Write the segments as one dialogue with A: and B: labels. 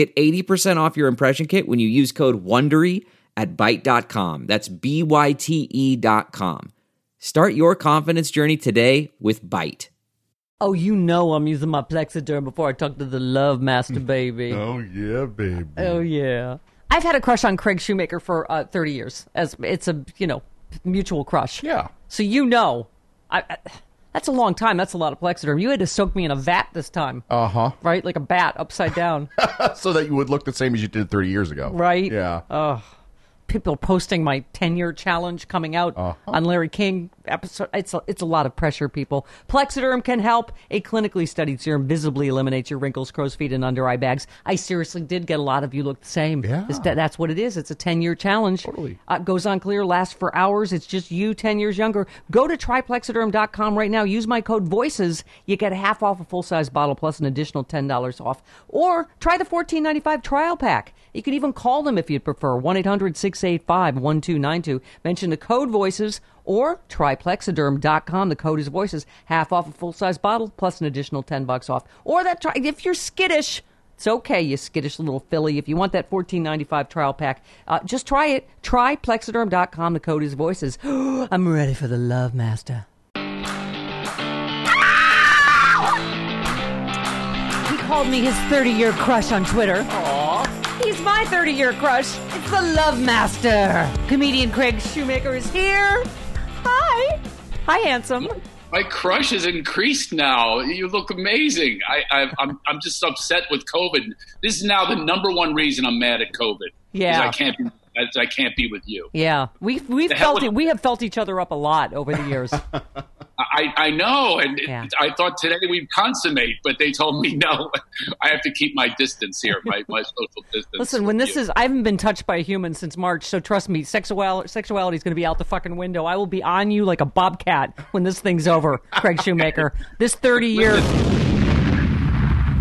A: Get 80% off your impression kit when you use code WONDERY at Byte.com. That's B-Y-T-E dot com. Start your confidence journey today with Byte.
B: Oh, you know I'm using my Plexiderm before I talk to the Love Master, baby.
C: oh, yeah, baby.
B: Oh, yeah. I've had a crush on Craig Shoemaker for uh, 30 years. As It's a, you know, mutual crush.
C: Yeah.
B: So you know. I, I that's a long time. That's a lot of Plexiderm. You had to soak me in a vat this time.
C: Uh huh.
B: Right? Like a bat upside down.
C: so that you would look the same as you did 30 years ago.
B: Right?
C: Yeah.
B: Ugh. People posting my 10 year challenge coming out
C: Uh-huh.
B: on Larry King episode. It's a, it's a lot of pressure, people. Plexiderm can help. A clinically studied serum visibly eliminates your wrinkles, crow's feet, and under eye bags. I seriously did get a lot of you look the same.
C: Yeah.
B: It's- that's what it is. It's a 10 year challenge.
C: Totally.
B: Uh, goes on clear, lasts for hours. It's just you 10 years younger. Go to tryplexiderm.com right now. Use my code VOICES. You get half off a full size bottle plus an additional $10 off. Or try the $14.95 trial pack. You can even call them if you'd prefer. 1 800 685 1292. Mention the code VOICES or tryplexiderm.com. The code is VOICES. Half off a full size bottle plus an additional 10 bucks off. Or that tri- if you're skittish, it's okay, you skittish little filly. If you want that fourteen ninety five trial pack, uh, just try it. Try plexiderm.com. The code is voices. I'm ready for the love master. He called me his 30 year crush on Twitter. He's my 30 year crush. It's the Love Master. Comedian Craig Shoemaker is here. Hi. Hi, handsome.
D: My crush has increased now. You look amazing. I, I, I'm, I'm just upset with COVID. This is now the number one reason I'm mad at COVID.
B: Yeah.
D: I can't be. I can't be with you.
B: Yeah, we've we've
D: The hell
B: felt it. We have felt each other up a lot over the years.
D: I, I know, and it- I thought today we'd consummate, but they told me no. I have to keep my distance here, my, my social distance.
B: Listen, when this
D: you.
B: is, I haven't been touched by a human since March, so trust me, sexual, sexuality is going to be out the fucking window. I will be on you like a bobcat when this thing's over, Craig Shoemaker. This 30 year.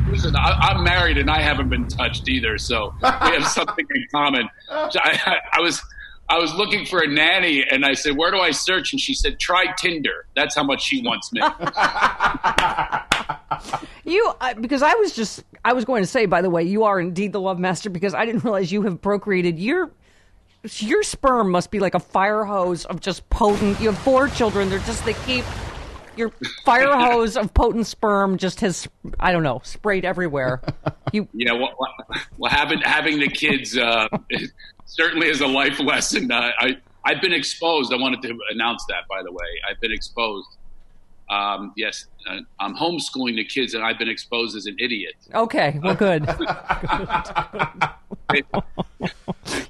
D: Listen, I, I'm married and I haven't been touched either, so we have something in common. I, I, I was I was looking for a nanny, and I said, "Where do I search?" And she said, "Try Tinder." That's how much she wants me.
B: You, I, because I was just, I was going to say, by the way, you are indeed the love master because I didn't realize you have procreated. Your, your sperm must be like a fire hose of just potent. You have four children. They're just, they keep, your fire hose of potent sperm just has, I don't know, sprayed everywhere. You,
D: yeah, well, well, well having having the kids uh, certainly is a life lesson. Uh, I I've been exposed. I wanted to announce that, by the way. I've been exposed. Um, yes, uh, I'm homeschooling the kids, and I've been exposed as an idiot.
B: okay, well, good.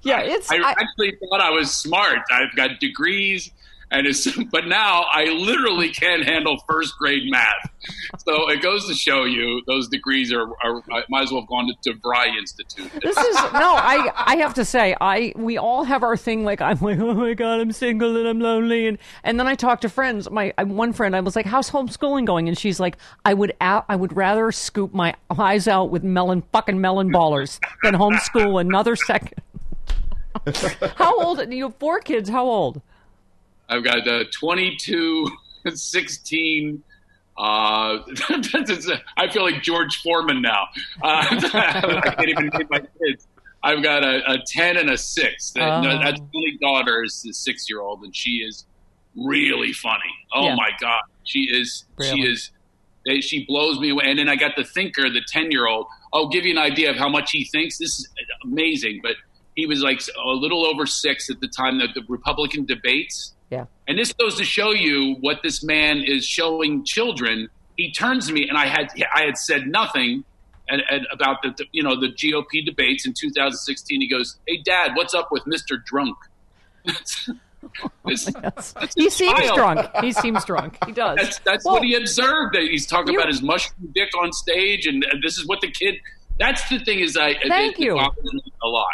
B: yeah, it's,
D: I,
B: I,
D: actually thought I was smart. I've got degrees, and it's, but now I literally can't handle first grade math. So it goes to show you those degrees are. are might as well have gone to DeVry Institute.
B: This is no, I I have to say, I we all have our thing. Like I'm like, oh my god, I'm single and I'm lonely, and and then I talk to friends. My one friend, I was like, how's homeschooling going? And she's like, I would I would rather scoop my eyes out with melon fucking melon ballers than homeschool another second. how old? You have four kids. How old?
D: I've got uh, 22, 16. Uh, I feel like George Foreman now. Uh, I can't even name my kids. I've got a, a 10 and a 6. That,
B: Oh.
D: no, that's only daughter is the six year old, and she is really funny. Oh
B: Yeah.
D: my God. She is, she is, they, she blows me away. And then I got the thinker, the 10 year old. I'll give you an idea of how much he thinks. This is amazing, but he was like a little over six at the time that the Republican debates.
B: Yeah.
D: And this goes to show you what this man is showing children. He turns to me, and I had I had said nothing, and, and about the you know the GOP debates in 2016. He goes, "Hey, Dad, what's up with Mister Drunk?" This- that's
B: He seems
D: child.
B: drunk. He seems drunk. He does.
D: That's that's
B: Well,
D: what he observed. That He's talking about his mushroom dick on stage, and, and this is what the kid. That's the thing is, I
B: Thank
D: it, it
B: you.
D: bothers me a lot.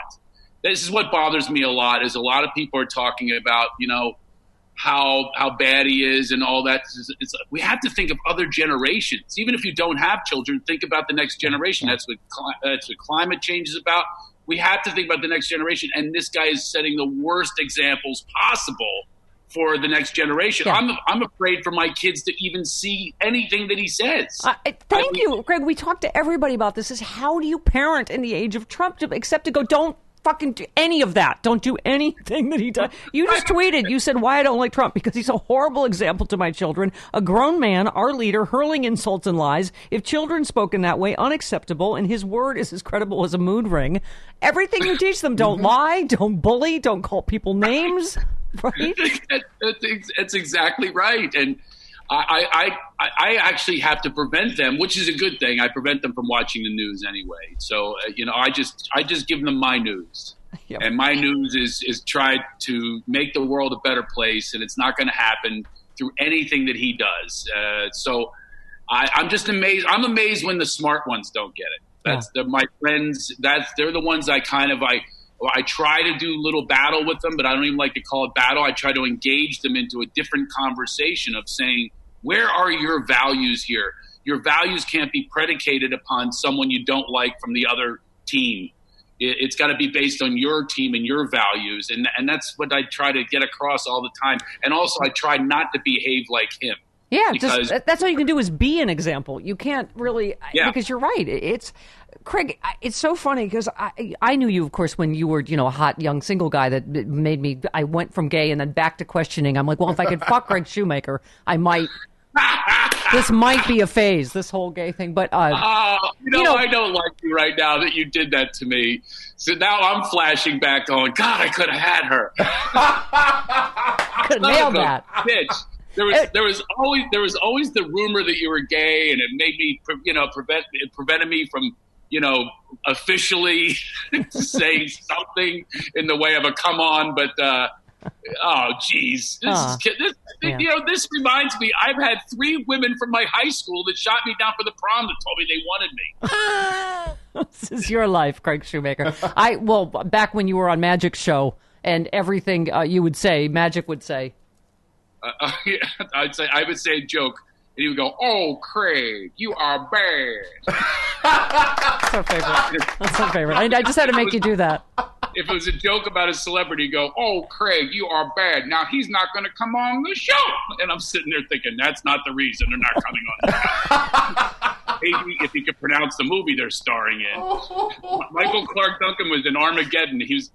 D: This is what bothers me a lot. Is a lot of people are talking about you know how how bad he is and all that. It's, we have to think of other generations. Even if you don't have children, think about the next generation. That's what that's what climate change is about. We have to think about the next generation, and this guy is setting the worst examples possible for the next generation.
B: Yeah.
D: I'm I'm afraid for my kids to even see anything that he says.
B: Uh, I- thank
D: I-
B: you, Greg. We talked to everybody about this. Is how do you parent in the age of Trump, to, except to go, don't fucking do any of that. Don't do anything that he does. You just tweeted. You said why I don't like Trump because he's a horrible example to my children. A grown man, our leader, hurling insults and lies. If children spoke in that way, unacceptable. And his word is as credible as a mood ring. Everything you teach them: don't mm-hmm. lie, don't bully, don't call people names. Right?
D: that, that's, that's exactly right. And I, I, I, I actually have to prevent them, which is a good thing. I prevent them from watching the news anyway. So uh, you know, I just I just give them my news,
B: Yep.
D: and my news is is try to make the world a better place, and it's not going to happen through anything that he does. Uh, so I, I'm just amazed. I'm amazed when the smart ones don't get it. That's they're my friends. That's they're the ones I kind of I I try to do little battle with them, but I don't even like to call it battle. I try to engage them into a different conversation of saying, where are your values here? Your values can't be predicated upon someone you don't like from the other team. It, it's got to be based on your team and your values, and and that's what I try to get across all the time. And also, I try not to behave like him.
B: Yeah,
D: Because-
B: just that's all you can do is be an example. You can't really
D: Yeah.
B: because you're right. It's Craig. It's so funny because I I knew you, of course, when you were you know a hot young single guy that made me. I went from gay and then back to questioning. I'm like, well, if I could fuck Craig Shoemaker, I might. this might be a phase. This whole gay thing, but uh,
D: Oh, you know,
B: You know-
D: I don't like you right now that you did that to me. So now I'm flashing back, going, God, I could have had her.
B: could
D: Son
B: nail that.
D: bitch. There was there was always there was always the rumor that you were gay, and it made me you know prevent it prevented me from you know officially saying something in the way of a come on, but. uh Oh, geez! This,
B: Aw.
D: is, this
B: Yeah.
D: you know this reminds me. I've had three women from my high school that shot me down for the prom that told me they wanted me.
B: this is your life, Craig Shoemaker. I well back when you were on Magic Show and everything uh, you would say, Magic would say.
D: Uh, I'd say I would say a joke, and he would go, "Oh, Craig, you are bad."
B: That's our favorite. That's our favorite. I, I just had to make you do that.
D: if it was a joke about a celebrity, go, "Oh, Craig, you are bad." Now he's not going to come on the show, and I'm sitting there thinking that's not the reason they're not coming on. Maybe if he could pronounce the movie they're starring in. Michael Clarke Duncan was in Armageddon. He was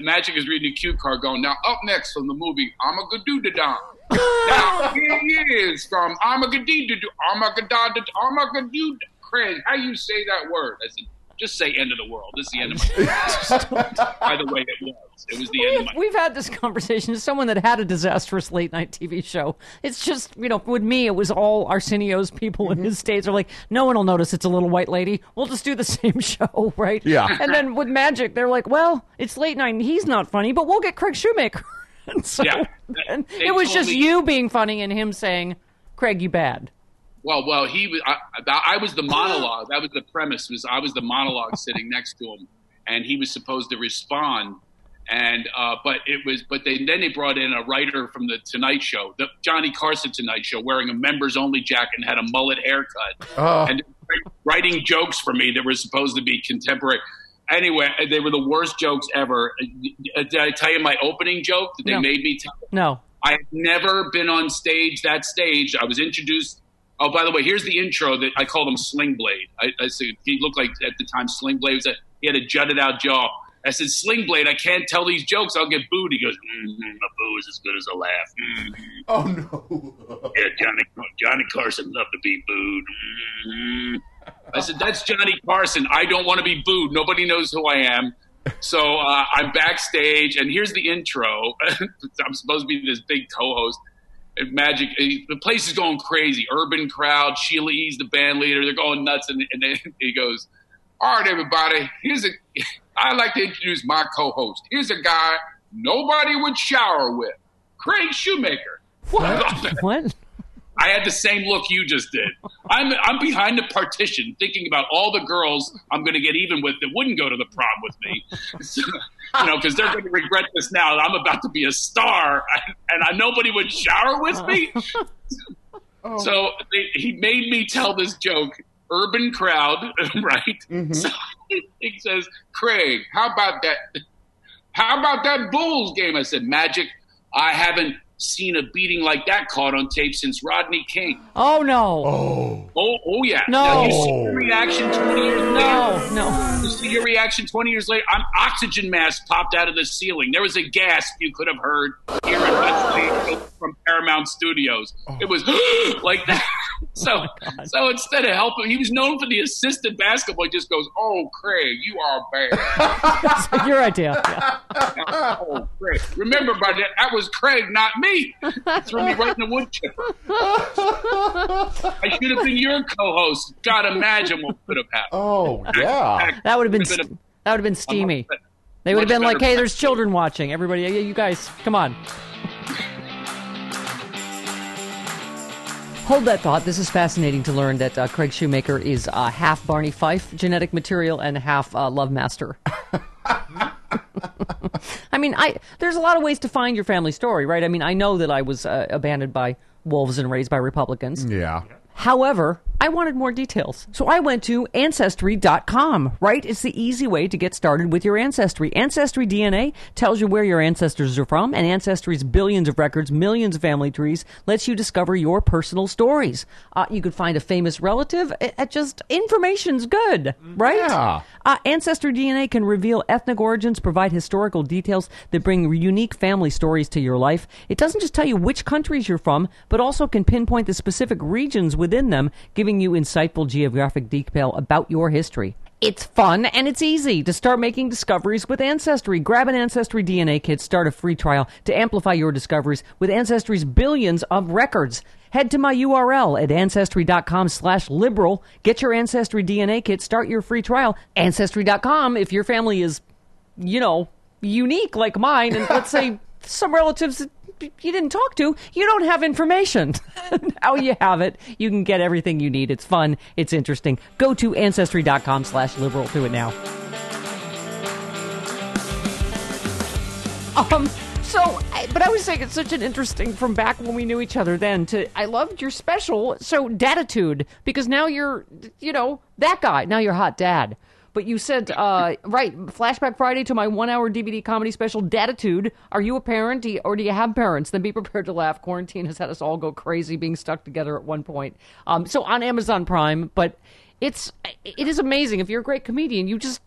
D: Magic is reading a cue card, going, "Now up next from the movie Armageddon." now here he is from Armageddon, Armageddon, Armageddon. Craig, how you say that word? I said, just say end of the world. This is the end of my By the way, it was. It was the end of
B: We've,
D: my
B: we've had this conversation. As someone that had a disastrous late night TV show, it's just you know, with me, it was all Arsenio's people in his states are like, no one will notice it's a little white lady. We'll just do the same show, right?
C: Yeah.
B: And then with Magic, they're like, well, it's late night and he's not funny, but we'll get Craig Shoemaker. and so
D: Yeah.
B: and it was just
D: me-
B: you being funny and him saying, Craig, you bad.
D: Well, well, he was. I, I was the monologue. That was the premise. Was I was the monologue sitting next to him, and he was supposed to respond. And uh, but it was. But they then they brought in a writer from the Tonight Show, the Johnny Carson Tonight Show, wearing a members only jacket and had a mullet haircut,
C: Oh.
D: and writing jokes for me that were supposed to be contemporary. Anyway, they were the worst jokes ever. Uh, Did I tell you my opening joke that they
B: No.
D: made me tell?
B: No.
D: I have never been on stage, that stage. I was introduced. Oh, by the way, here's the intro that I called him Sling Blade. I, I said he looked like at the time Sling Blade was a, he had a jutted out jaw. I said, Sling Blade, I can't tell these jokes. I'll get booed. He goes, mm, mm, a boo is as good as a laugh. Mm.
C: Oh no.
D: Yeah, Johnny, Johnny Carson loved to be booed. Mm. I said, that's Johnny Carson. I don't want to be booed. Nobody knows who I am. So uh, I'm backstage, and here's the intro. I'm supposed to be this big co-host. And Magic, eh, the place is going crazy. Urban crowd. Sheila E's the band leader. They're going nuts, and, and then he goes, "All right, everybody. Here's a. I'd like to introduce my co-host. Here's a guy nobody would shower with, Craig Shoemaker."
B: What? what?
D: I had the same look you just did. I'm I'm behind the partition, thinking about all the girls I'm going to get even with that wouldn't go to the prom with me. So, you know, because they're going to regret this now. I'm about to be a star, and I, nobody would shower with me. So they, he made me tell this joke. Urban crowd, right? Mm-hmm. So he says, "Craig, how about that? How about that Bulls game?" I said, "Magic." I haven't seen a beating like that caught on tape since Rodney King.
B: Oh no.
C: Oh.
D: Oh, oh yeah.
B: No.
D: Now, you see your reaction 20 years later.
B: No, no.
D: You see your reaction 20 years later. An oxygen mask popped out of the ceiling. There was a gasp you could have heard here in Westlake from Paramount Studios. Oh. It was like that. So, oh so instead of helping, he was known for the assistant basketball. He just goes, "Oh, Craig, you are bad."
B: Your idea. Yeah.
D: oh, Craig. Remember, by that, that was Craig, not me. Threw me right in the wood chipper. I should have been your co-host. God, imagine what could have happened.
C: Oh, yeah.
B: That would have been
D: Could've
B: st-
D: been
B: that would have been steamy. They would have been like, "Hey, there's children watching. Everybody, yeah, you guys, come on." Hold that thought. This is fascinating to learn that uh, Craig Shoemaker is uh, half Barney Fife genetic material and half uh, Love Master. I mean, I there's a lot of ways to find your family story, right? I mean, I know that I was uh, abandoned by wolves and raised by Republicans.
C: Yeah.
B: However, I wanted more details. So I went to Ancestry.com, right? It's the easy way to get started with your ancestry. Ancestry DNA tells you where your ancestors are from, and Ancestry's billions of records, millions of family trees, lets you discover your personal stories. Uh, you could find a famous relative. It, it just, information's good, right?
C: Yeah.
B: Uh, Ancestry DNA can reveal ethnic origins, provide historical details that bring unique family stories to your life. It doesn't just tell you which countries you're from, but also can pinpoint the specific regions within them, giving you insightful geographic detail about your history. It's fun and it's easy to start making discoveries with Ancestry. Grab an Ancestry DNA kit, start a free trial to amplify your discoveries with Ancestry's billions of records. Head to my URL at ancestry.com slash liberal. Get your Ancestry DNA kit, start your free trial. Ancestry.com, if your family is, you know, unique like mine, and let's say some relatives you didn't talk to, you don't have information. now you have it. You can get everything you need. It's fun. It's interesting. Go to ancestry.com slash liberal. Do it now. Um, so, but I was saying it's such an interesting from back when we knew each other then to, I loved your special, so datitude, because now you're, you know, that guy. Now you're hot dad. But you said, uh, right, Flashback Friday to my one hour DVD comedy special, Datitude. Are you a parent do you- or do you have parents? Then be prepared to laugh. Quarantine has had us all go crazy being stuck together at one point. Um, so on Amazon Prime, but it's it is amazing if you're a great comedian you just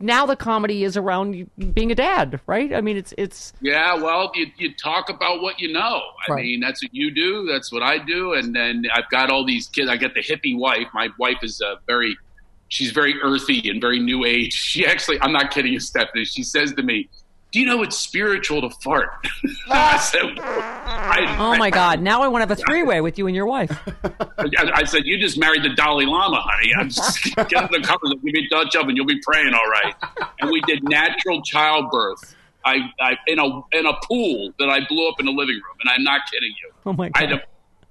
B: now the comedy is around being a dad right i mean it's it's
D: Yeah, well, you, you talk about what you know. I
B: Right.
D: mean, that's what you do. That's what I do. And then I've got all these kids. I got the hippie wife. My wife is a very, she's very earthy and very new age. She actually, I'm not kidding you, Stephanie. She says to me, "Do you know it's spiritual to fart?" I said, I,
B: oh my god now i want to have a three-way with you and your wife
D: I, I said, "You just married the Dalai Lama, honey. I'm just get on the covers and give me a touch up, and you'll be praying all right." And we did natural childbirth. I, I in a in a pool that I blew up in the living room, and I'm not kidding you.
B: Oh my God.
D: to,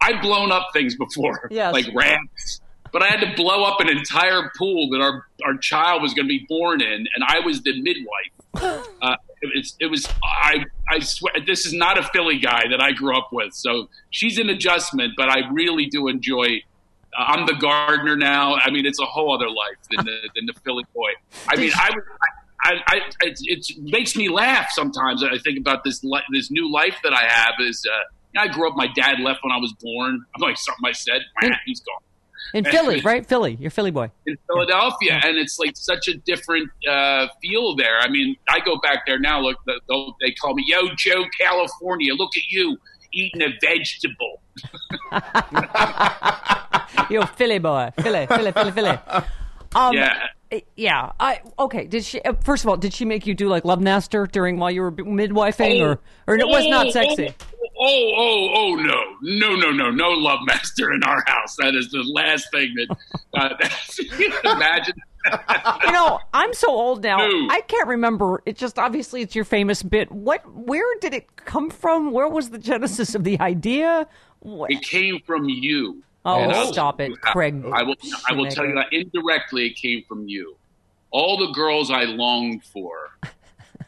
D: I've blown up things before,
B: Yes.
D: like rafts. But I had to blow up an entire pool that our our child was going to be born in, and I was the midwife. Uh, it, was, it was I I swear this is not a Philly guy that I grew up with, so she's an adjustment. But I really do enjoy. Uh, I'm the gardener now. I mean, it's a whole other life than the than the Philly boy. I mean, I. I, I, it, it makes me laugh sometimes. I think about this li- this new life that I have. Is uh, I grew up. My dad left when I was born. I'm like something I said. He's gone
B: in philly right philly you're philly boy
D: in Philadelphia, and it's like such a different uh, feel there. I mean, I go back there now. Look, they'll- call me Yo Joe California. Look at you eating a vegetable.
B: you're philly boy philly philly philly philly um,
D: Yeah.
B: yeah. I okay. Did she? Uh, first of all, did she make you do like Love Master during while you were midwifing, or or it was not sexy?
D: Oh, oh, oh, oh, no, no, no, no, no love master in our house. That is the last thing that. Uh, imagine.
B: you know, I'm so old now. I can't remember. It just obviously it's your famous bit. What? Where did it come from? Where was the genesis of the idea? What?
D: It came from you.
B: Oh, stop it, Craig.
D: I will. I will tell you that indirectly, it came from you. All the girls I longed for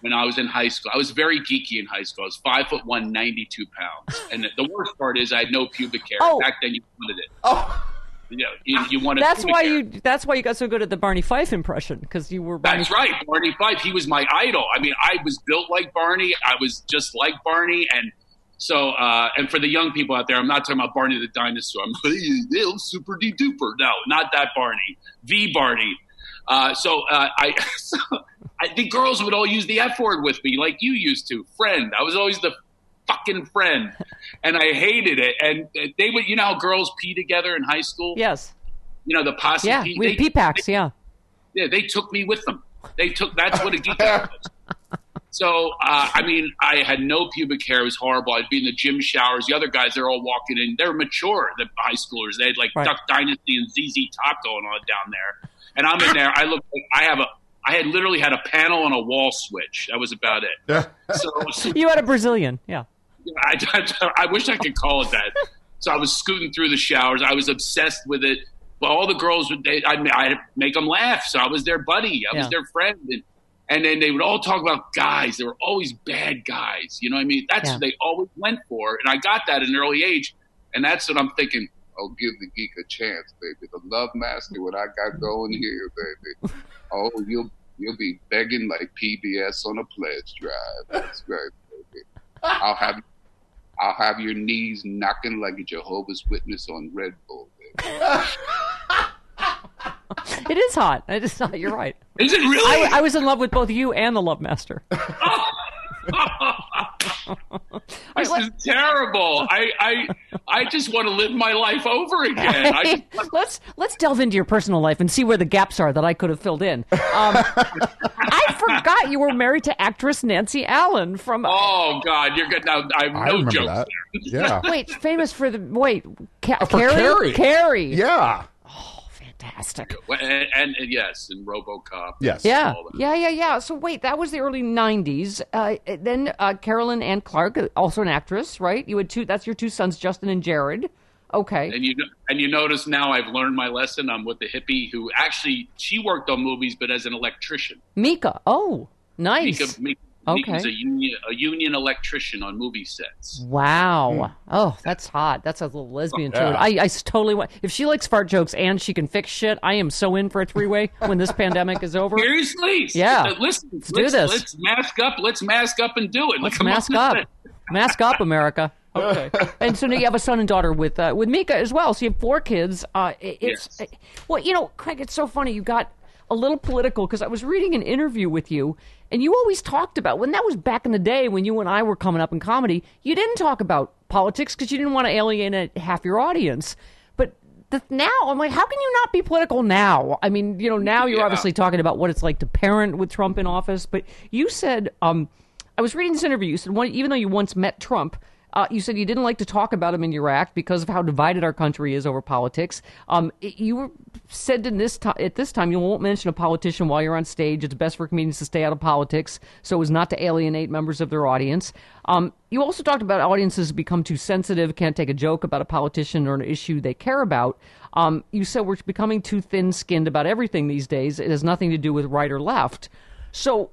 D: when I was in high school. I was very geeky in high school. I was five foot one, 92 pounds, and the worst part is I had no pubic hair.
B: Oh.
D: Back then, you wanted it.
C: Oh,
D: You, know, you, you wanted.
B: That's why
D: hair.
B: you. That's why you got so good at the Barney Fife impression because you were. Barney
D: That's right, Barney Fife. He was my idol. I mean, I was built like Barney. I was just like Barney, and so uh, and for the young people out there, I'm not talking about Barney the dinosaur. I'm hey, super de duper. No, not that Barney. The Barney. Uh, so uh, I, so I the girls would all use the F word with me, like you used to. Friend. I was always the fucking friend, and I hated it. And they would, you know, how girls pee together in high school.
B: Yes.
D: You know, the posse
B: Yeah.
D: pee.
B: We
D: They-
B: pee packs. Yeah.
D: yeah, they took me with them. They took that's what a geek was. So uh, I mean, I had no pubic hair. It was horrible. I'd be in the gym showers. The other guys, they're all walking in. They're mature. The high schoolers. They had like
B: Right.
D: Duck Dynasty and ZZ Top going on down there. And I'm in there. I look. Like I have a. I had literally had a panel and a wall switch. That was about it.
C: yeah.
D: So, so
B: You had a Brazilian. Yeah.
D: I, I, I wish I could call it that. So I was scooting through the showers. I was obsessed with it. But all the girls would, they, I'd, I'd make them laugh. So I was their buddy. I was their friend. And, and then they would all talk about guys. They were always bad guys. You know what I mean? That's
B: Yeah.
D: what they always went for. And I got that at an early age. And that's what I'm thinking.
E: I'll give the geek a chance, baby. The love master, what I got going here, baby. Oh, you'll you'll be begging like PBS on a pledge drive. That's right, baby. I'll have I'll have your knees knocking like a Jehovah's Witness on Red Bull, baby.
B: It is hot. It is hot. You're right.
D: Is it really?
B: I, I was in love with both you and the Love Master.
D: this is terrible. I, I, I just want to live my life over again. I,
B: let's let's delve into your personal life and see where the gaps are that I could have filled in. Um, I forgot you were married to actress Nancy Allen from.
D: oh God, you're good now. I have
C: I
D: no
C: remember
D: jokes
C: that. Yeah.
B: Wait, famous for the wait, Ca-
C: Uh, for
B: Carrie.
C: Carrie.
B: Carrie.
C: Yeah.
B: Fantastic.
D: Well, And, and, and yes, and RoboCop.
C: Yes.
B: Yeah, yeah, yeah, yeah. So wait, that was the early '90s. Uh, then uh, Carolyn Ann Clark, also an actress, right? You had two. That's your two sons, Justin and Jared. Okay.
D: And you and you notice now I've learned my lesson. I'm with the hippie who actually she worked on movies, but as an electrician.
B: Mika. Oh, nice.
D: Mika, Mika,
B: Okay.
D: Mika's a union a union electrician on movie sets.
B: Wow. Oh, that's hot. That's a little lesbian to it.
C: Yeah.
B: I, I s- totally want. If she likes fart jokes and she can fix shit, I am so in for a three way when this pandemic is over.
D: Seriously?
B: Yeah.
D: Uh, Listen, let's
B: do this.
D: Let's mask up. Let's mask up and do it.
B: Let's
D: Come
B: mask up. Mask up, America. Okay. and so now you have a son and daughter with uh, with Mika as well. So you have four kids. Uh, it- it's
D: Yes.
B: well, you know, Craig. It's so funny. You got a little political because I was reading an interview with you, and you always talked about when that was back in the day when you and I were coming up in comedy. You didn't talk about politics because you didn't want to alienate half your audience. But the, now I'm like, how can you not be political now? I mean, you know, now you're
D: Yeah.
B: obviously talking about what it's like to parent with Trump in office. But you said, um, I was reading this interview. You said, one, even though you once met Trump, uh, you said you didn't like to talk about him in your act because of how divided our country is over politics. Um, it- you were, said in this ti at this time you won't mention a politician while you're on stage. It's best for comedians to stay out of politics so as not to alienate members of their audience. Um, you also talked about audiences become too sensitive, can't take a joke about a politician or an issue they care about. Um, you said we're becoming too thin-skinned about everything these days. It has nothing to do with right or left. So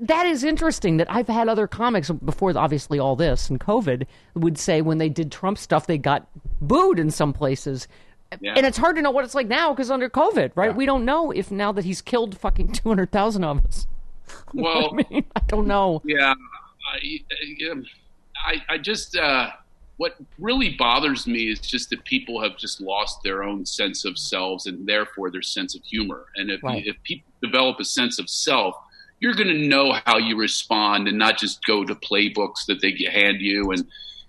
B: that is interesting that I've had other comics before, obviously, all this and COVID would say when they did Trump stuff, they got booed in some places.
D: Yeah.
B: And it's hard to know what it's like now because under COVID, right? We don't know if now that he's killed fucking 200,000 of us.
D: Well,
B: I mean, I don't know.
D: Yeah, I, I, I just uh, what really bothers me is just that people have just lost their own sense of selves and therefore their sense of humor. And if
B: Right.
D: if people develop a sense of self, you're going to know how you respond and not just go to playbooks that they hand you. And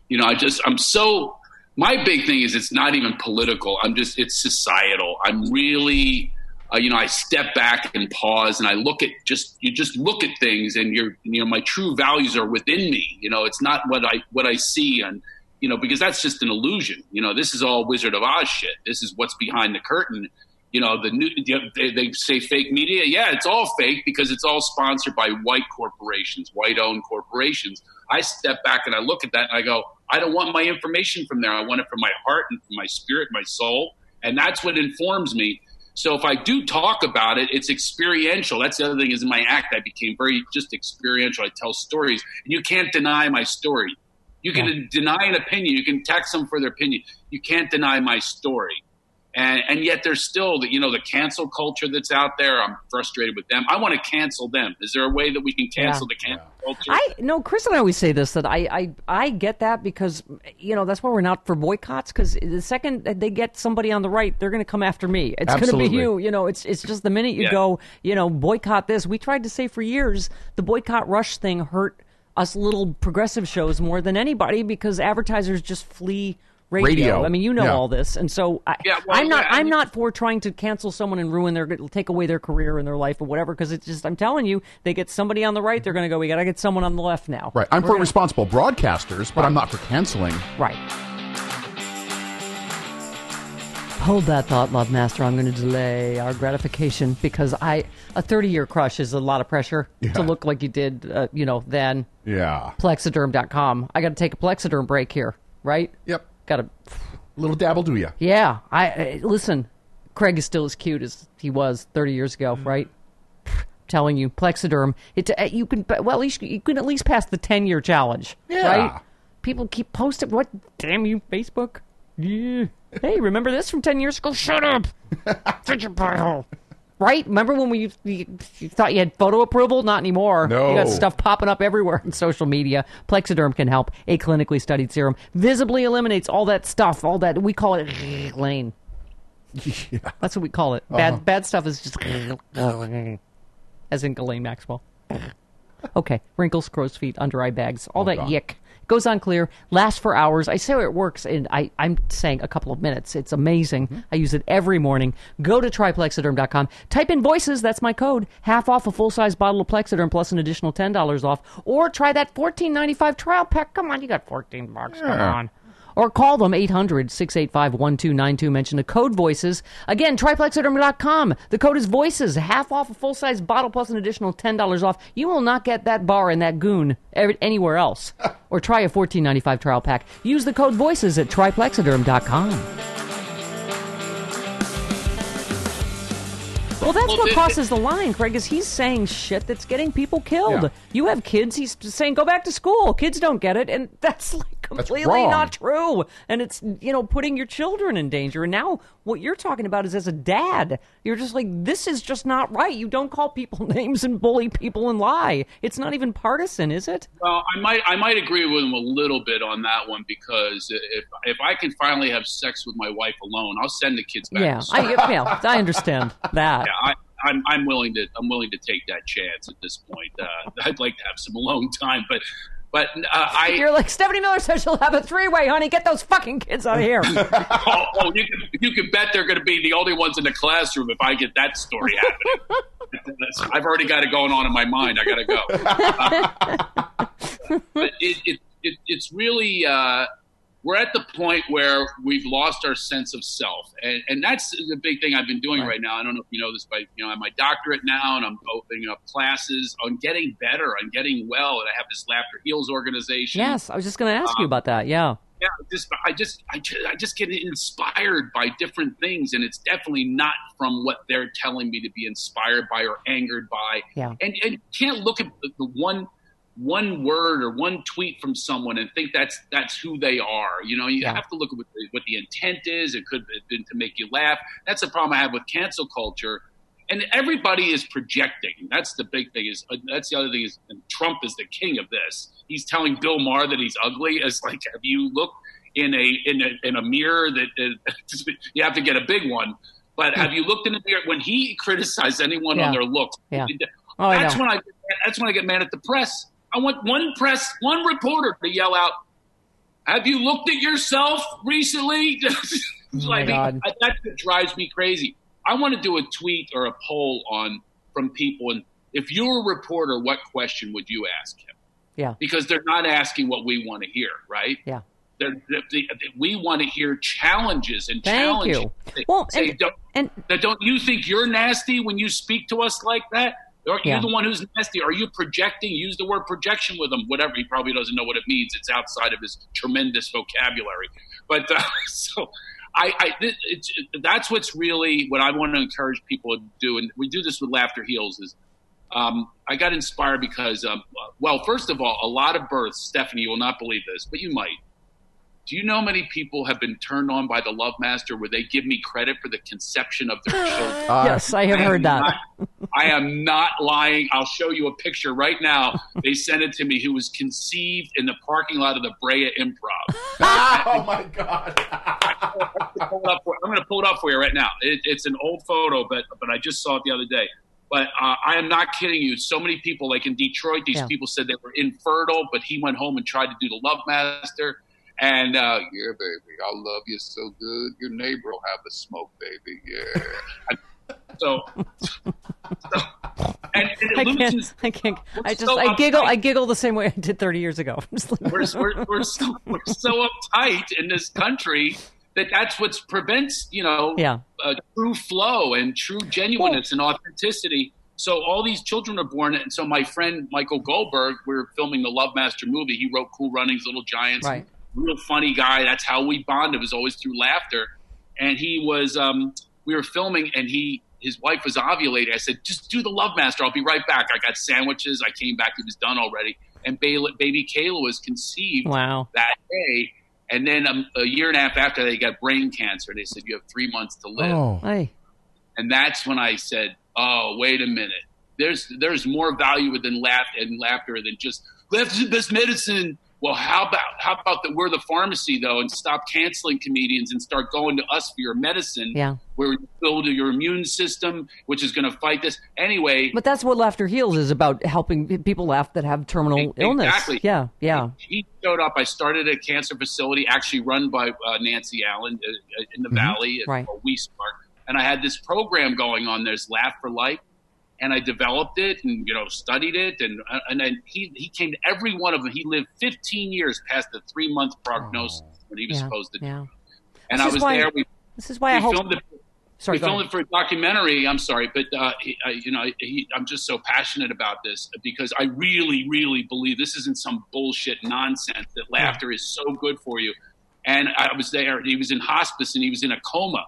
D: you know, I just I'm so my big thing is it's not even political. I'm just it's societal. I'm really uh, you know, I step back and pause and I look at just you just look at things and you're you know my true values are within me. You know, it's not what I what I see and you know because that's just an illusion. You know, this is all Wizard of Oz shit. This is what's behind the curtain. You know, the new they, they say fake media. Yeah, it's all fake because it's all sponsored by white corporations, white owned corporations. I step back and I look at that and I go, I don't want my information from there. I want it from my heart and from my spirit, my soul, and that's what informs me. So if I do talk about it, it's experiential. That's the other thing is in my act, I became very just experiential. I tell stories, and you can't deny my story. You can yeah. deny an opinion. You can text them for their opinion. You can't deny my story. And, and yet there's still the you know the cancel culture that's out there. I'm frustrated with them. I want to cancel them. Is there a way that we can cancel yeah. the cancel culture?
B: I no, Chris and I always say this that I I, I get that because you know that's why we're not for boycotts because the second they get somebody on the right, they're going to come after me. It's going to be you. You know, it's it's just the minute you yeah. go, you know, boycott this. We tried to say for years the boycott rush thing hurt us little progressive shows more than anybody because advertisers just flee radio. radio. I mean, you know yeah. all this, and so I, yeah, well, I'm not. Yeah, I'm not for trying to cancel someone and ruin their, take away their career and their life or whatever. Because it's just, I'm telling you, they get somebody on the right, they're going to go. We got to get someone on the left now.
F: Right. I'm We're for gonna, responsible broadcasters, but right. I'm not for canceling.
B: Right. Hold that thought, love master. I'm going to delay our gratification because I a 30 year crush is a lot of pressure yeah. to look like you did, uh, you know, then.
F: Yeah.
B: Plexiderm.com. I got to take a Plexiderm break here, right?
F: Yep.
B: Got a
F: little dabble, do you?
B: Yeah. I, I listen. Craig is still as cute as he was 30 years ago, mm. right? telling you, Plexiderm. It uh, you can well at least you can at least pass the 10 year challenge,
F: yeah.
B: right? People keep posting. What? Damn you, Facebook. Yeah. Hey, remember this from 10 years ago? Shut up. Shut your butthole. Right? Remember when we you, you, thought you had photo approval? Not anymore.
F: No.
B: You got stuff popping up everywhere on social media. Plexiderm can help. A clinically studied serum visibly eliminates all that stuff, all that we call it lane. Yeah. That's what we call it. Bad uh-huh. bad stuff is just as in Ghislaine Maxwell. Okay, wrinkles, crow's feet, under eye bags, all oh, that God. yick goes on clear, lasts for hours. I say it works and I, I'm saying a couple of minutes. It's amazing. Mm-hmm. I use it every morning. Go to tryplexiderm.com. Type in voices, that's my code. Half off a full size bottle of Plexiderm plus an additional $10 off. Or try that $14.95 trial pack. Come on, you got 14 bucks. Yeah. Come on or call them 800 685 1292. Mention the code VOICES. Again, tryplexiderm.com. The code is VOICES. Half off a full size bottle plus an additional $10 off. You will not get that bar and that goon anywhere else. or try a 14.95 trial pack. Use the code VOICES at tryplexiderm.com. Well, that's well, what crosses the line, Craig, is he's saying shit that's getting people killed. Yeah. You have kids, he's saying go back to school. Kids don't get it, and that's like completely not true. And it's, you know, putting your children in danger. And now what you're talking about is as a dad, you're just like, this is just not right. You don't call people names and bully people and lie. It's not even partisan, is it?
D: Well, I might, I might agree with him a little bit on that one because if, if I can finally have sex with my wife alone, I'll send the kids back.
B: Yeah, I, yeah, I understand that.
D: Yeah, I, I'm, I'm willing to I'm willing to take that chance at this point. Uh, I'd like to have some alone time, but but uh, I,
B: you're like Stephanie Miller says she'll have a three way, honey. Get those fucking kids out of here.
D: oh, oh, you can you can bet they're going to be the only ones in the classroom if I get that story happening. I've already got it going on in my mind. I got to go. Uh, but it, it, it, it's really. Uh, we're at the point where we've lost our sense of self, and, and that's the big thing I've been doing right. right. now. I don't know if you know this, but you know, I have my doctorate now, and I'm opening up classes on getting better, on getting well, and I have this Laughter Heals organization.
B: Yes, I was just going to ask um, you about that. Yeah.
D: Yeah, just I just I just I just get inspired by different things, and it's definitely not from what they're telling me to be inspired by or angered by.
B: Yeah,
D: and and you can't look at the one one word or one tweet from someone and think that's that's who they are. You know, you yeah. have to look at what the, what the intent is. It could have been to make you laugh. That's the problem I have with cancel culture. And everybody is projecting. That's the big thing. Is uh, that's the other thing is Trump is the king of this. He's telling Bill Maher that he's ugly. It's like, have you looked in a in a, in a mirror that uh, you have to get a big one? But have you looked in the mirror when he criticized anyone
B: yeah.
D: on their looks?
B: Yeah.
D: Oh, that's I when I that's when I get mad at the press I want one press, one reporter to yell out, "Have you looked at yourself recently?"
B: oh like,
D: I, that drives me crazy. I want to do a tweet or a poll on from people, and if you were a reporter, what question would you ask him?
B: Yeah.
D: Because they're not asking what we want to hear, right?
B: Yeah.
D: They're, they they- we want to hear challenges and
B: Thank
D: challenges.
B: you.
D: They
B: Well,
D: say,
B: and-
D: don't,
B: and-
D: don't you think you're nasty when you speak to us like that? Aren't
B: Yeah.
D: you the one who's nasty? Are you projecting? Use the word projection with him. Whatever. He probably doesn't know what it means. It's outside of his tremendous vocabulary. But uh, so I, I it, it's, that's what's really what I want to encourage people to do. And we do this with Laughter Heals is um, I got inspired because, um, well, first of all, a lot of births, Stephanie, you will not believe this, but you might. Do you know many people have been turned on by the Love Master where they give me credit for the conception of their children?
B: yes, I have
D: am
B: heard that.
D: not- I am not lying. I'll show you a picture right now. They sent it to me. Who was conceived in the parking lot of the Brea Improv.
F: oh my god.
D: Pull it up for- I'm going to pull it up for you right now. It, it's an old photo, but but I just saw it the other day. But uh, I am not kidding you. So many people, like in Detroit, these
B: Yeah.
D: people said they were infertile, but he went home and tried to do the Love Master. And uh,
E: Yeah, baby. I love you so good. Your neighbor will have a smoke, baby. Yeah.
D: so, so and, and it
B: I can't. I can't. I just.
D: so
B: I giggle.
D: uptight.
B: I giggle the same way I did 30 years ago. I'm just like,
D: we're, we're, we're, so, we're so uptight in this country that that's what prevents you know
B: Yeah.
D: uh, true flow and true genuineness and authenticity so all these children are born and so my friend michael goldberg we're filming the love master movie he wrote cool runnings little giants
B: Right.
D: Real funny guy that's how we bonded was always through laughter and he was um, we were filming and he his wife was ovulating i said just do the love master i'll be right back i got sandwiches i came back it was done already and baby, baby kayla was conceived
B: wow.
D: that day. And then um, a year and a half after, they got brain cancer. They said you have three months to live.
F: Oh.
B: Hey.
D: And that's when I said, "Oh, wait a minute. There's there's more value within laugh and laughter than just laughter's the best medicine." Well, how about how about that we're the pharmacy though, and stop canceling comedians and start going to us for your medicine,
B: Yeah.
D: where we build your immune system, which is going to fight this anyway.
B: But that's what Laughter Heals is about: helping people laugh that have terminal
D: Exactly.
B: illness. Yeah. Yeah.
D: he showed up. I started a cancer facility, actually run by uh, Nancy Allen uh, in the Valley at
B: Right.
D: uh, WeSPARK. And I had this program going on. There's Laugh for Life, and I developed it and you know studied it. And and then he he came to every one of them. He lived 15 years past the three month prognosis when he was
B: Yeah.
D: supposed to. do.
B: Yeah.
D: And
B: This
D: I was
B: why-
D: there. We,
B: This is why I hope.
D: filmed it.
B: Sorry.
D: we filmed
B: ahead.
D: it for a documentary. I'm sorry, but uh, he, I, you know, he, I'm just so passionate about this because I really, really believe this isn't some bullshit nonsense that laughter is so good for you. And I was there. He was in hospice and he was in a coma.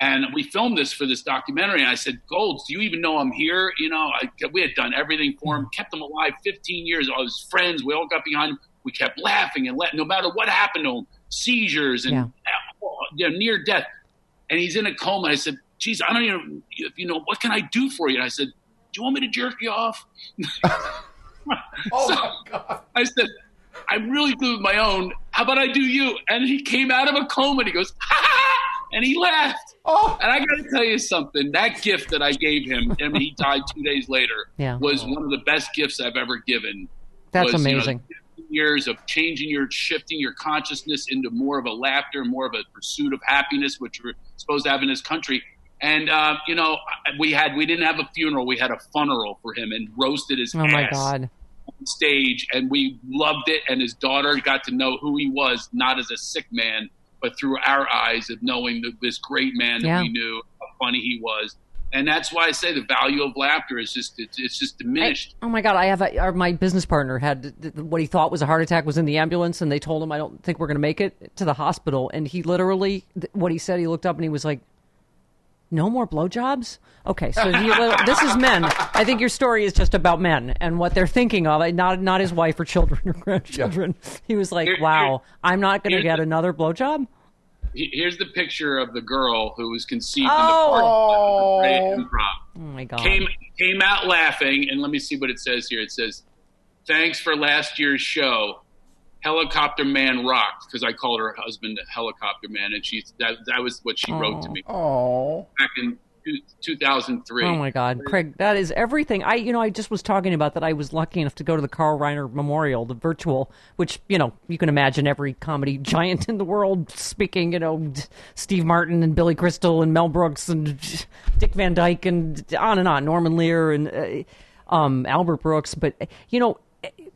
D: And we filmed this for this documentary. And I said, Golds, do you even know I'm here? You know, I, we had done everything for him, kept him alive 15 years. All his friends, we all got behind him. We kept laughing and let, no matter what happened to him, seizures and
B: Yeah.
D: uh, you know, near death and he's in a coma. I said, "Geez, I don't even, you know, what can I do for you?" And I said, "Do you want me to jerk you off?"
F: Oh
D: So
F: my god.
D: I said, "I'm really good with my own. How about I do you?" And he came out of a coma and he goes, ha," and he laughed.
F: Oh.
D: And I got to tell you something. That gift that I gave him, I mean, he died two days later,
B: Yeah.
D: was one of the best gifts I've ever given.
B: That's
D: was, you know,
B: amazing.
D: years of changing your, shifting your consciousness into more of a laughter, more of a pursuit of happiness, which we're supposed to have in this country. And uh, you know, we had we didn't have a funeral, we had a funeral for him and roasted his
B: oh my God.
D: on stage, and we loved it. And his daughter got to know who he was, not as a sick man, but through our eyes of knowing that this great man that
B: Yeah.
D: we knew, how funny he was. And that's why I say the value of laughter is just it's, it's just diminished.
B: Oh my God! I have a, or my business partner had what he thought was a heart attack was in the ambulance, and they told him, "I don't think we're going to make it to the hospital." And he literally, what he said, he looked up and he was like, "No more blowjobs." Okay, so he, this is men. I think your story is just about men and what they're thinking of, not not his wife or children or grandchildren. He was like, "Wow, I'm not going to get
D: the-
B: another blowjob."
D: He- Here's the picture of the girl who was conceived
B: Oh.
D: in the oh. park. Improv.
B: Oh my God!
D: Came came out laughing, and let me see what it says here. It says, "Thanks for last year's show." Helicopter Man rocked because I called her husband Helicopter Man, and she that that was what she wrote to me
F: Oh.
D: back in 2003.
B: Oh my God, Craig, that is everything. I, you know, I just was talking about that. I was lucky enough to go to the Carl Reiner Memorial, the virtual, which you know you can imagine every comedy giant in the world speaking. You know, Steve Martin and Billy Crystal and Mel Brooks and Dick Van Dyke and on and on, Norman Lear and uh, um, Albert Brooks. But you know,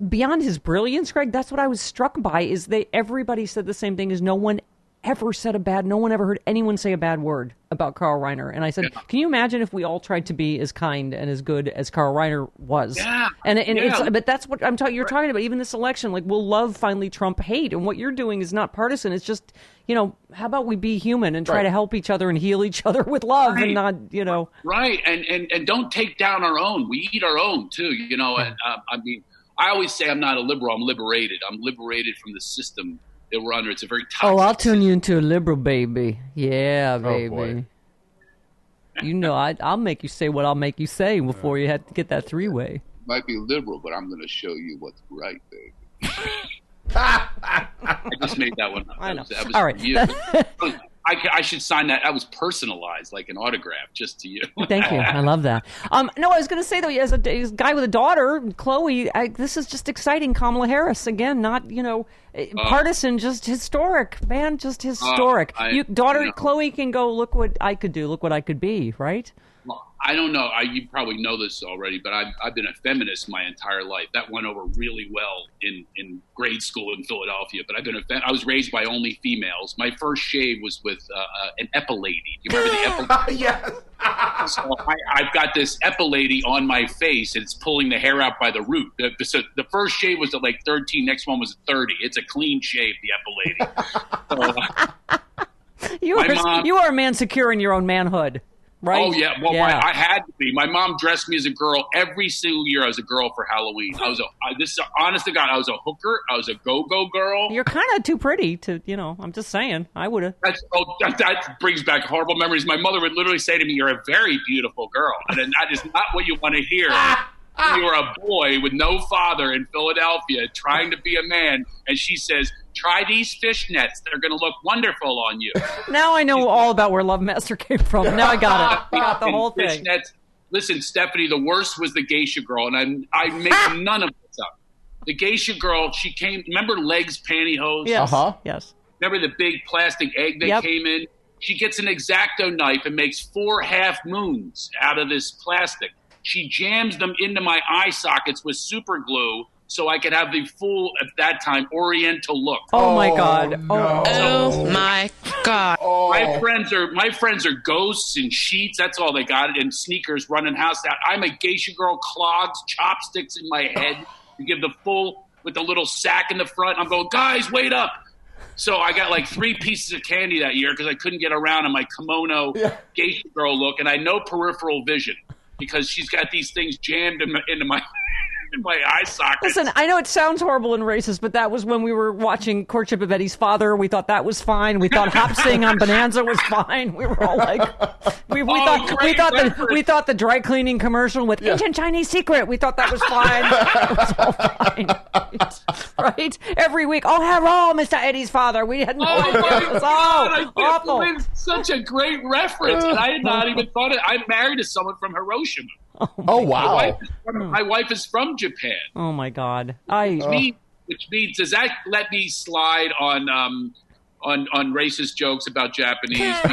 B: beyond his brilliance, Greg, that's what I was struck by. Is they everybody said the same thing. Is no one ever said a bad. No one ever heard anyone say a bad word about Carl Reiner. And I said,
D: Yeah.
B: can you imagine if we all tried to be as kind and as good as Carl Reiner was?
D: Yeah.
B: And and
D: Yeah.
B: it's but that's what I'm talking. You're talking about even this election. Like we'll love finally Trump hate, and what you're doing is not partisan. It's just you know how about we be human and try
F: Right.
B: to help each other and heal each other with love
D: Right.
B: and not you know.
D: Right, and, and and don't take down our own. We eat our own too. You know, and uh, I mean, I always say I'm not a liberal. I'm liberated. I'm liberated from the system that we're under. It's a very toxic.
B: Oh, I'll turn you into a liberal, baby. Yeah, oh, baby.
F: boy.
B: you know, I, I'll make you say what I'll make you say before you have to get that three way.
E: Might be liberal, but I'm going to show you what's right, baby.
D: I just made that one. Up.
B: I
D: That
B: know.
D: was- that was
B: All
D: for
B: right.
D: I, I should sign that. That was personalized, like an autograph, just to you.
B: Thank you. I love that. Um, no, I was going to say though, as a, as a guy with a daughter, Chloe, I, this is just exciting. Kamala Harris again, not you know eh, partisan, just historic, man, just historic.
D: I-
B: you daughter
D: you know.
B: Chloe can go. Look what I could do. Look what I could be. Right.
D: Well, I don't know. I, you probably know this already, but I've, I've been a feminist my entire life. That went over really well in, in grade school in Philadelphia. But I've been a fe- I was raised by only females. My first shave was with uh, uh, an epilady. Do you remember the epilady?
F: yes.
D: so I, I've got this epilady on my face, and it's pulling the hair out by the root. The, the, so the first shave was at like 13. Next one was at 30. It's a clean shave, the epilady. so, uh,
B: You are
D: mom-
B: you are a man secure in your own manhood. Right.
D: Oh yeah, well I, I had to be. My mom dressed me as a girl every single year. I was a girl for Halloween. I was a I, this honest to God, I was a hooker. I was a go go girl.
B: You're kind of too pretty to, you know. I'm just saying. I would have.
D: That's, oh, that, that brings back horrible memories. My mother would literally say to me, "You're a very beautiful girl," and then that is not what you want to hear. Ah, ah. when You're a boy with no father in Philadelphia, trying to be a man, and she says, "Try these fish nets. they're going to look wonderful on you."
B: Now I know all about where Love Master came from. Now I got it. I got the whole thing.
D: Fishnets. Listen, Stephanie, the worst was the geisha girl, and I I make none of this up. The geisha girl, she came. Remember legs pantyhose?
B: Yes.
F: Uh-huh.
B: Yes.
D: Remember the big plastic egg that
B: Yep.
D: came in? She gets an exacto knife and makes four half moons out of this plastic. She jams them into my eye sockets with super glue so I could have the full, at that time, Oriental look.
B: Oh, my
F: Oh,
B: God.
F: no.
B: Oh.
G: Oh my God. Oh.
D: My friends are my friends are ghosts and sheets. That's all they got, and sneakers running house out. I'm a geisha girl, clogs, chopsticks in my head. You give the full with the little sack in the front. I'm going, guys, wait up. So I got like three pieces of candy that year because I couldn't get around in my kimono geisha girl look, and I had no peripheral vision because she's got these things jammed in my, into my in my eye sockets.
B: Listen, I know it sounds horrible and racist, but that was when we were watching Courtship of Eddie's Father. We thought that was fine. We thought Hop Sing on Bonanza was fine. We were all like, we, we
D: Oh,
B: thought we
D: great
B: thought the we thought the dry cleaning commercial with ancient Chinese secret. We thought that was fine. it was all fine, right? Every week, oh hello, Mr. Eddie's father. We had no
D: Oh
B: idea.
D: my
B: It was
D: god! I
B: all awful.
D: such a great reference, and I had not even thought it. I'm married to someone from Hiroshima.
F: Oh
D: My
F: wow.
D: wife, is from, my wife is from Japan.
B: Oh my god! I
D: Me, which means does that let me slide on um, on on racist jokes about Japanese?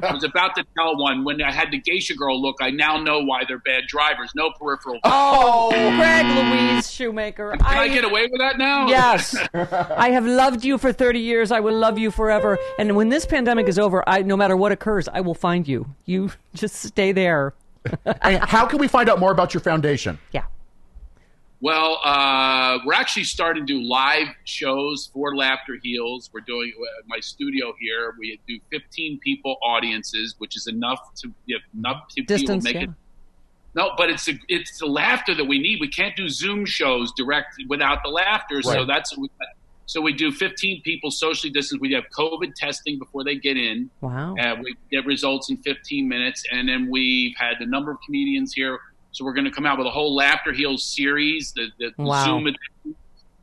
D: Because I was about to tell one when I had the geisha girl look. I now know why they're bad drivers. No peripheral.
B: oh, Greg Louise Shoemaker.
D: Can I get away with that now?
B: Yes. I have loved you for 30 years. I will love you forever. And when this pandemic is over, I no matter what occurs, I will find you. You just stay there.
F: And how can we find out more about your foundation?
B: Yeah.
D: Well, uh, we're actually starting to do live shows for Laughter Heals. We're doing uh, my studio here. We do 15 people audiences, which is enough to if enough to
B: Distance,
D: people make
B: yeah.
D: it. No, but it's a, it's the laughter that we need. We can't do Zoom shows direct without the laughter. So that's what we, so we do 15 people socially distanced. We have COVID testing before they get in.
B: Wow.
D: Uh, we get results in 15 minutes, and then we've had a number of comedians here. So we're going to come out with a whole Laughter Heals series, the, the, the
B: Wow.
D: Zoom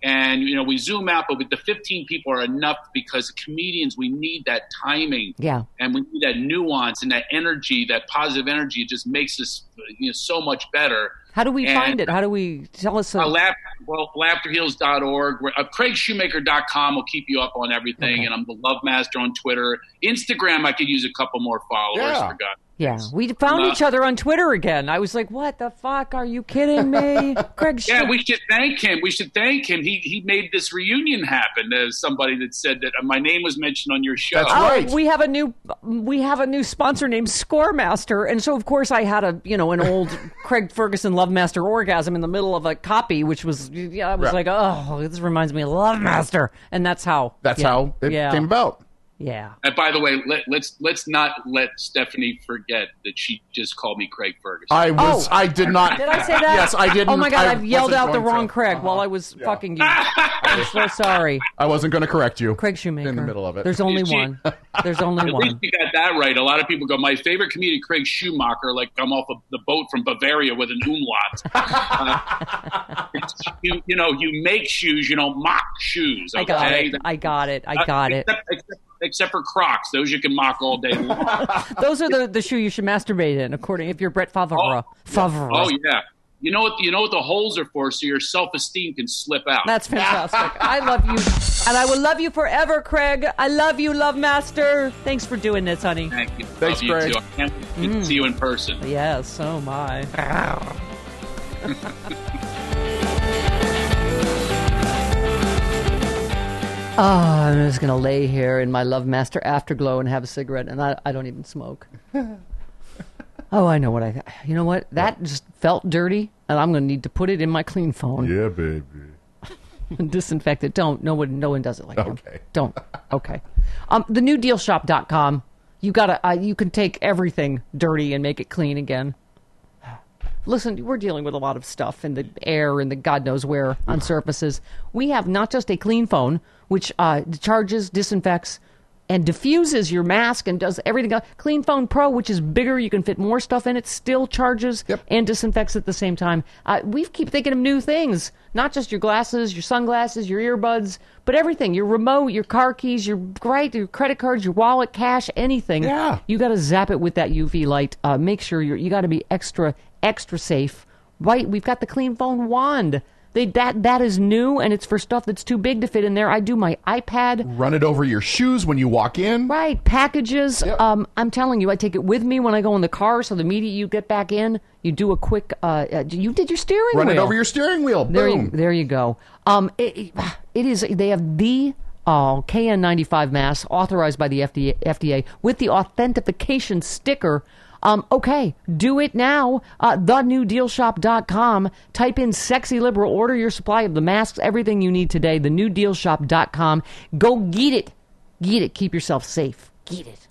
D: And you know, we zoom out, but with the 15 people are enough because comedians we need that timing,
B: Yeah.
D: and we need that nuance and that energy, that positive energy. It just makes us you know so much better.
B: How do we
D: And-
B: find it? How do we tell us?
D: Uh, laugh, well, laughterheals.org. We're- Uh, CraigShoemaker.com will keep you up on everything.
B: Okay.
D: And I'm the Love Master on Twitter. Instagram, I could use a couple more followers.
F: Yeah.
D: For God.
B: Yeah, we found
D: Uh,
B: each other on Twitter again. I was like, "What the fuck? Are you kidding me, Craig?"
D: Yeah, we should thank him. We should thank him. He he made this reunion happen. As somebody that said that uh, my name was mentioned on your show.
F: That's
B: Oh,
F: right.
B: we have a new we have a new sponsor named Scoremaster, and so of course I had a you know an old Craig Ferguson Love Master orgasm in the middle of a copy, which was yeah I was
F: Right.
B: like oh this reminds me of Love Master, and that's how
F: That's
B: yeah,
F: how it
B: yeah
F: came about.
B: Yeah
D: And by the way, let, let's let's not let Stephanie forget that she just called me Craig Ferguson.
F: I was.
B: Oh.
F: I did not.
B: Did I say that?
F: Yes, I didn't.
B: Oh my god,
F: I
B: I've yelled out the wrong
F: to.
B: Craig while I was fucking you. I'm so sorry,
F: I wasn't going to correct you.
B: Craig Shoemaker.
F: In the middle of it.
B: There's only
D: She-
B: one. There's only one.
D: At least you got that right. A lot of people go, my favorite comedian, Craig Schumacher, like I'm off of the boat from Bavaria with an umlaut. Uh, you, you know, you make shoes, you don't mock shoes.
B: I got it. I got it. I
D: Uh,
B: got it.
D: except, Except, except for Crocs, those you can mock all day long.
B: Those are the, the shoe you should masturbate in, according if you're Brett Favre. Oh, Favre.
D: oh yeah. You know what? You know what the holes are for, so your self esteem can slip out.
B: That's fantastic. I love you. And I will love you forever, Craig. I love you, Love Master. Thanks for doing this, honey.
D: Thank you.
F: Thanks,
D: Love you
F: Craig.
D: too. I can't wait to see mm. you in person.
B: Yes, so am Oh, I'm just gonna lay here in my Love Master Afterglow and have a cigarette, and I, I don't even smoke. oh, I know what I. You know what? That just felt dirty, and I'm gonna need to put it in my clean phone
F: Yeah, baby.
B: and disinfect it. Don't. No one. No one does it like him.
F: Okay.
B: Don't. Okay. Um, the newdealshop.com. You gotta. Uh, you can take everything dirty and make it clean again. Listen, we're dealing with a lot of stuff in the air and the God knows where on surfaces. We have not just a clean phone, which uh, charges, disinfects, and diffuses your mask and does everything else. Clean Phone Pro, which is bigger, you can fit more stuff in it, still charges
F: Yep.
B: and disinfects at the same time. Uh, we keep thinking of new things, not just your glasses, your sunglasses, your earbuds, but everything. Your remote, your car keys, your right, your credit cards, your wallet, cash, anything.
F: Yeah.
B: You got to zap it with that UV light. Uh, make sure you're, you got to be extra, extra safe. Right? We've got the Clean Phone Wand. They, that that is new and it's for stuff that's too big to fit in there. I do my iPad.
F: Run it over your shoes when you walk in.
B: Right, packages.
F: Yep.
B: Um, I'm telling you, I take it with me when I go in the car. So the minute you get back in, you do a quick. Uh, uh, you did your steering
F: Run
B: wheel.
F: it over your steering wheel.
B: There you,
F: Boom.
B: there you go. Um, it, it- it is. They have the uh, KN95 mask authorized by the FDA, FDA with the authentication sticker. Um, okay, do it now. Uh, thenewdealshop.com. Type in sexy liberal. Order your supply of the masks, everything you need today. Thenewdealshop.com. Go get it. Get it. Keep yourself safe. Get it.